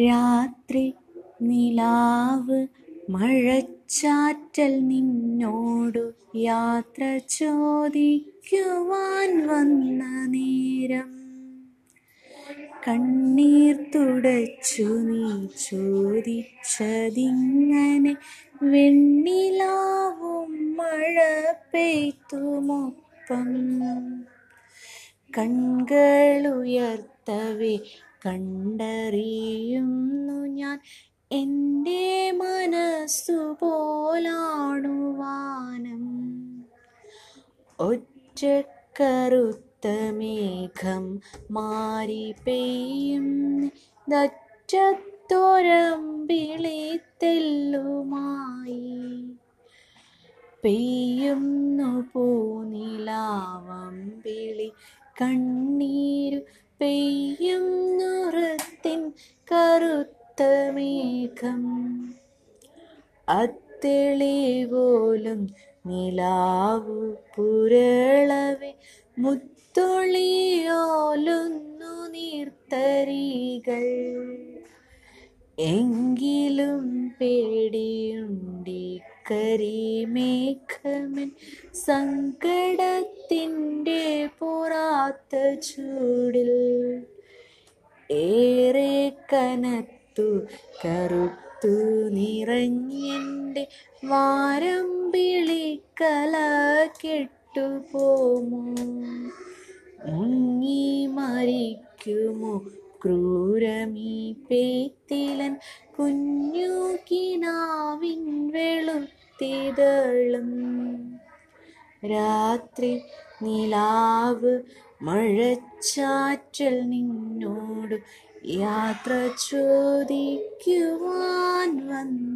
രാത്രി നിലാവ് മഴച്ചാറ്റൽ നിന്നോടു യാത്ര ചോദിക്കുവാൻ വന്ന നേരം. കണ്ണീർ തുടച്ചു നീ ചോദിച്ചതിങ്ങനെ വെണ്ണിലാവും മഴ പെയ്ത്തുമൊപ്പം. കൺകളുയർത്തവേ കണ്ടറിയുന്നു ഞാൻ. എന്റെ മനസ്സു പോലാണു ഒറ്റക്കറുത്ത മേഘം മാറി പെയ്യും. ദറ്റത്തോരമ്പിളി പെയ്യുന്നു പെയ്യുന്നു വിളി കണ്ണീരു ഹൃത്തിൻ കറുത്ത അത്തിളി അത്തെളി പോലും നിലാവു പുരളവെ മുത്തൊളിയോലുന്നു നീർത്തരികൾ. എങ്കിലും പേടിയുണ്ടി കരിമേഘമൻ സങ്കടത്തിന്റെ പുറാത്ത ചൂടിൽ ഏറെ കനത്തു കറുത്തു നിറഞ്ഞെന്റെ വാരം വിളിക്കല കെട്ടുപോമോ? മുങ്ങി മരിക്കുമോ ക്രൂരമീ പേത്തിലൻ? കുഞ്ഞു കിനാവിൻ വെളുത്തിതളും രാത്രി നിലാവ് മഴച്ചാറ്റൽ നിന്നോട് യാത്ര ചോദിക്കുവാൻ വന്ന.